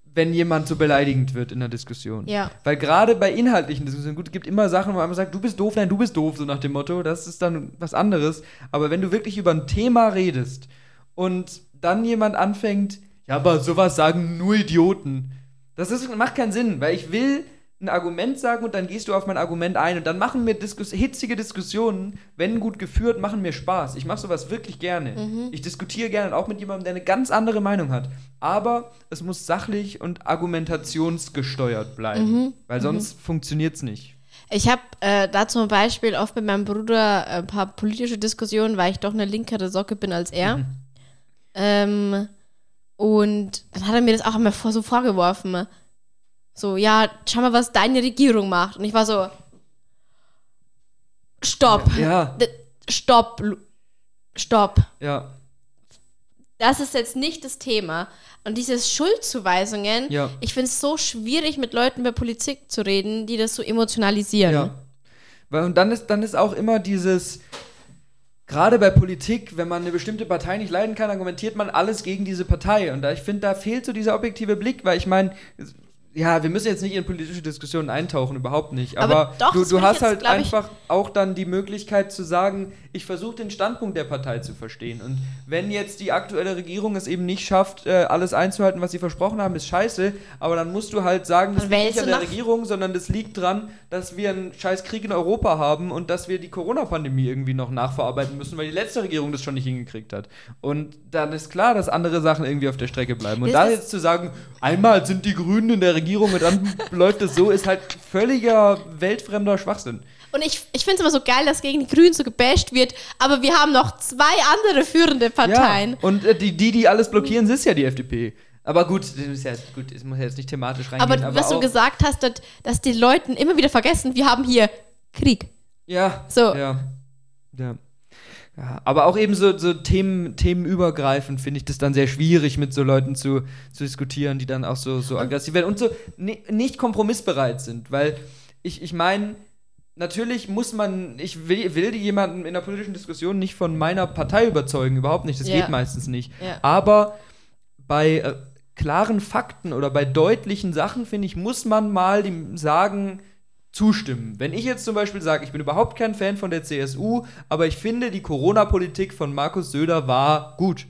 wenn jemand so beleidigend wird in der Diskussion. Ja. Weil gerade bei inhaltlichen Diskussionen, gut, es gibt immer Sachen, wo man sagt, du bist doof, nein, du bist doof, so nach dem Motto, das ist dann was anderes. Aber wenn du wirklich über ein Thema redest und dann jemand anfängt, ja, aber sowas sagen nur Idioten. Das ist, macht keinen Sinn, weil ich will ein Argument sagen und dann gehst du auf mein Argument ein und dann machen mir Diskus hitzige Diskussionen, wenn gut geführt, machen mir Spaß. Ich mache sowas wirklich gerne. Ich diskutiere gerne auch mit jemandem, der eine ganz andere Meinung hat. Aber es muss sachlich und argumentationsgesteuert bleiben, weil sonst funktioniert es nicht. Ich habe äh, da zum Beispiel oft mit meinem Bruder ein paar politische Diskussionen, weil ich doch eine linkere Socke bin als er. Ähm, und dann hat er mir das auch immer vor, so vorgeworfen. So, ja, schau mal, was deine Regierung macht. Und ich war so, stopp. Ja, Stopp. Stopp. ja, Das ist jetzt nicht das Thema. Und diese Schuldzuweisungen, ja. ich finde es so schwierig, mit Leuten über Politik zu reden, die das so emotionalisieren. Ja. Weil, und dann ist, dann ist auch immer dieses, gerade bei Politik, wenn man eine bestimmte Partei nicht leiden kann, argumentiert man alles gegen diese Partei. Und ich finde, da fehlt so dieser objektive Blick, weil ich meine, ja, wir müssen jetzt nicht in politische Diskussionen eintauchen, überhaupt nicht. Aber Aber, doch, du, du hast jetzt, halt einfach auch dann die Möglichkeit zu sagen, ich versuche den Standpunkt der Partei zu verstehen. Und wenn jetzt die aktuelle Regierung es eben nicht schafft, äh, alles einzuhalten, was sie versprochen haben, ist scheiße. Aber dann musst du halt sagen, das liegt nicht an der Regierung, sondern das liegt dran, dass wir einen scheiß Krieg in Europa haben und dass wir die Corona-Pandemie irgendwie noch nachverarbeiten müssen, weil die letzte Regierung das schon nicht hingekriegt hat. Und dann ist klar, dass andere Sachen irgendwie auf der Strecke bleiben. Und Das da jetzt zu sagen, einmal sind die Grünen in der Regierung und dann läuft es so, ist halt völliger weltfremder Schwachsinn. Und ich, ich finde es immer so geil, dass gegen die Grünen so gebasht wird, aber wir haben noch zwei andere führende Parteien. Ja, und äh, die, die, die alles blockieren, ist ja die FDP. Aber gut, das ist ja gut, es muss ja jetzt nicht thematisch reingehen. Aber, was du gesagt hast, dass, dass die Leuten immer wieder vergessen, wir haben hier Krieg. Ja. So. Ja. ja. Ja, aber auch eben so, so Themen, themenübergreifend finde ich das dann sehr schwierig, mit so Leuten zu, zu diskutieren, die dann auch so, so aggressiv werden und so ni nicht kompromissbereit sind. Weil ich, ich meine, natürlich muss man, ich will, will jemanden in der politischen Diskussion nicht von meiner Partei überzeugen, überhaupt nicht, das Ja. geht meistens nicht. Ja. Aber bei äh, klaren Fakten oder bei deutlichen Sachen, finde ich, muss man mal dem sagen, zustimmen. Wenn ich jetzt zum Beispiel sage, ich bin überhaupt kein Fan von der CSU, aber ich finde, die Corona-Politik von Markus Söder war gut,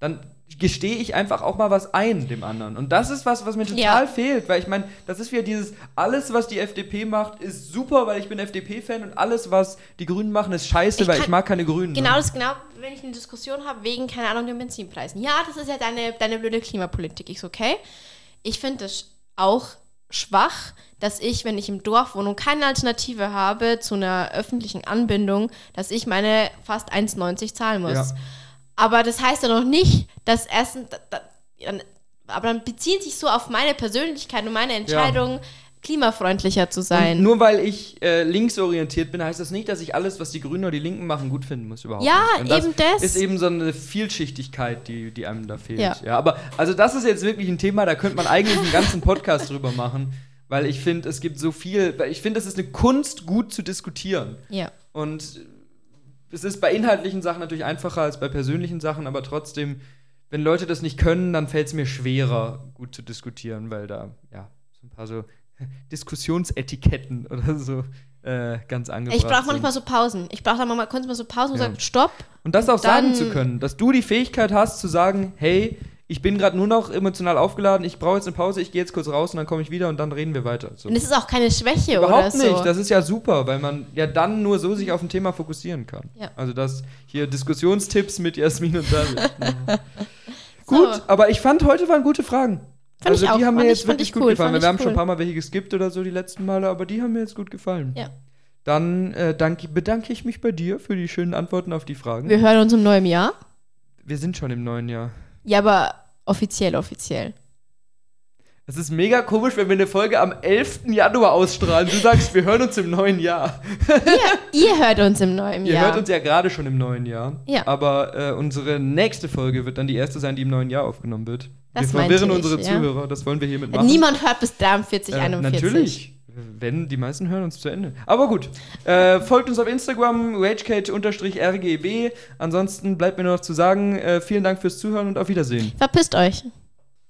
dann gestehe ich einfach auch mal was ein dem anderen. Und das ist was, was mir total Ja. fehlt, weil ich meine, das ist wieder dieses, alles, was die FDP macht, ist super, weil ich bin FDP-Fan und alles, was die Grünen machen, ist scheiße, Ich weil ich mag keine Grünen. Genau, das genau, wenn ich eine Diskussion habe wegen, keine Ahnung, den Benzinpreisen. Ja, das ist ja deine, deine blöde Klimapolitik. Ich so, okay. Ich finde es auch schwach, dass ich, wenn ich im Dorf wohne und keine Alternative habe zu einer öffentlichen Anbindung, dass ich meine fast 1,90 zahlen muss. Ja. Aber das heißt ja noch nicht, dass dann, aber dann bezieht sich so auf meine Persönlichkeit und meine Entscheidung, klimafreundlicher zu sein. Und nur weil ich äh, linksorientiert bin, heißt das nicht, dass ich alles, was die Grünen oder die Linken machen, gut finden muss überhaupt. Ja, eben das. ist eben so eine Vielschichtigkeit, die, die einem da fehlt. Ja. Ja. aber also das ist jetzt wirklich ein Thema, da könnte man eigentlich einen ganzen Podcast <laughs> drüber machen, weil ich finde, es gibt so viel, weil ich finde, es ist eine Kunst, gut zu diskutieren. ja. Und es ist bei inhaltlichen Sachen natürlich einfacher als bei persönlichen Sachen, aber trotzdem, wenn Leute das nicht können, dann fällt es mir schwerer, gut zu diskutieren, weil da, ja, so ein paar so <laughs> Diskussionsetiketten oder so äh, ganz angebracht Ich brauche manchmal so Pausen. Ich brauche dann mal kurz mal so Pausen und Ja. sage, stopp. Und das auch sagen zu können, dass du die Fähigkeit hast zu sagen, hey, ich bin gerade nur noch emotional aufgeladen, ich brauche jetzt eine Pause, ich gehe jetzt kurz raus und dann komme ich wieder und dann reden wir weiter. So. Und es ist auch keine Schwäche Überhaupt oder so. nicht, das ist ja super, weil man ja dann nur so sich auf ein Thema fokussieren kann. Ja. Also das hier Diskussionstipps mit Jasmin und David. Mhm. <laughs> Gut, aber ich fand heute waren gute Fragen. Fand also ich auch, die haben mir jetzt wirklich ich gut cool, gefallen. Wir haben schon ein paar Mal welche geskippt oder so die letzten Male, aber die haben mir jetzt gut gefallen. Ja. Dann äh, danke, bedanke ich mich bei dir für die schönen Antworten auf die Fragen. Wir hören uns im neuen Jahr. Wir sind schon im neuen Jahr. Ja, aber offiziell, offiziell. Es ist mega komisch, wenn wir eine Folge am 11. Januar ausstrahlen. Du sagst, wir hören uns im neuen Jahr. Ihr hört uns im neuen <laughs> Ihr Jahr. hört uns ja gerade schon im neuen Jahr. Ja. Aber äh, unsere nächste Folge wird dann die erste sein, die im neuen Jahr aufgenommen wird. Das wir verwirren ich, unsere ja. Zuhörer, das wollen wir hiermit machen. Niemand hört bis 43, äh, 41. Natürlich. Wenn, die meisten hören uns zu Ende. Aber gut. Äh, folgt uns auf Instagram, ragecage-rgb. Ansonsten bleibt mir nur noch zu sagen, äh, vielen Dank fürs Zuhören und auf Wiedersehen. Verpisst euch.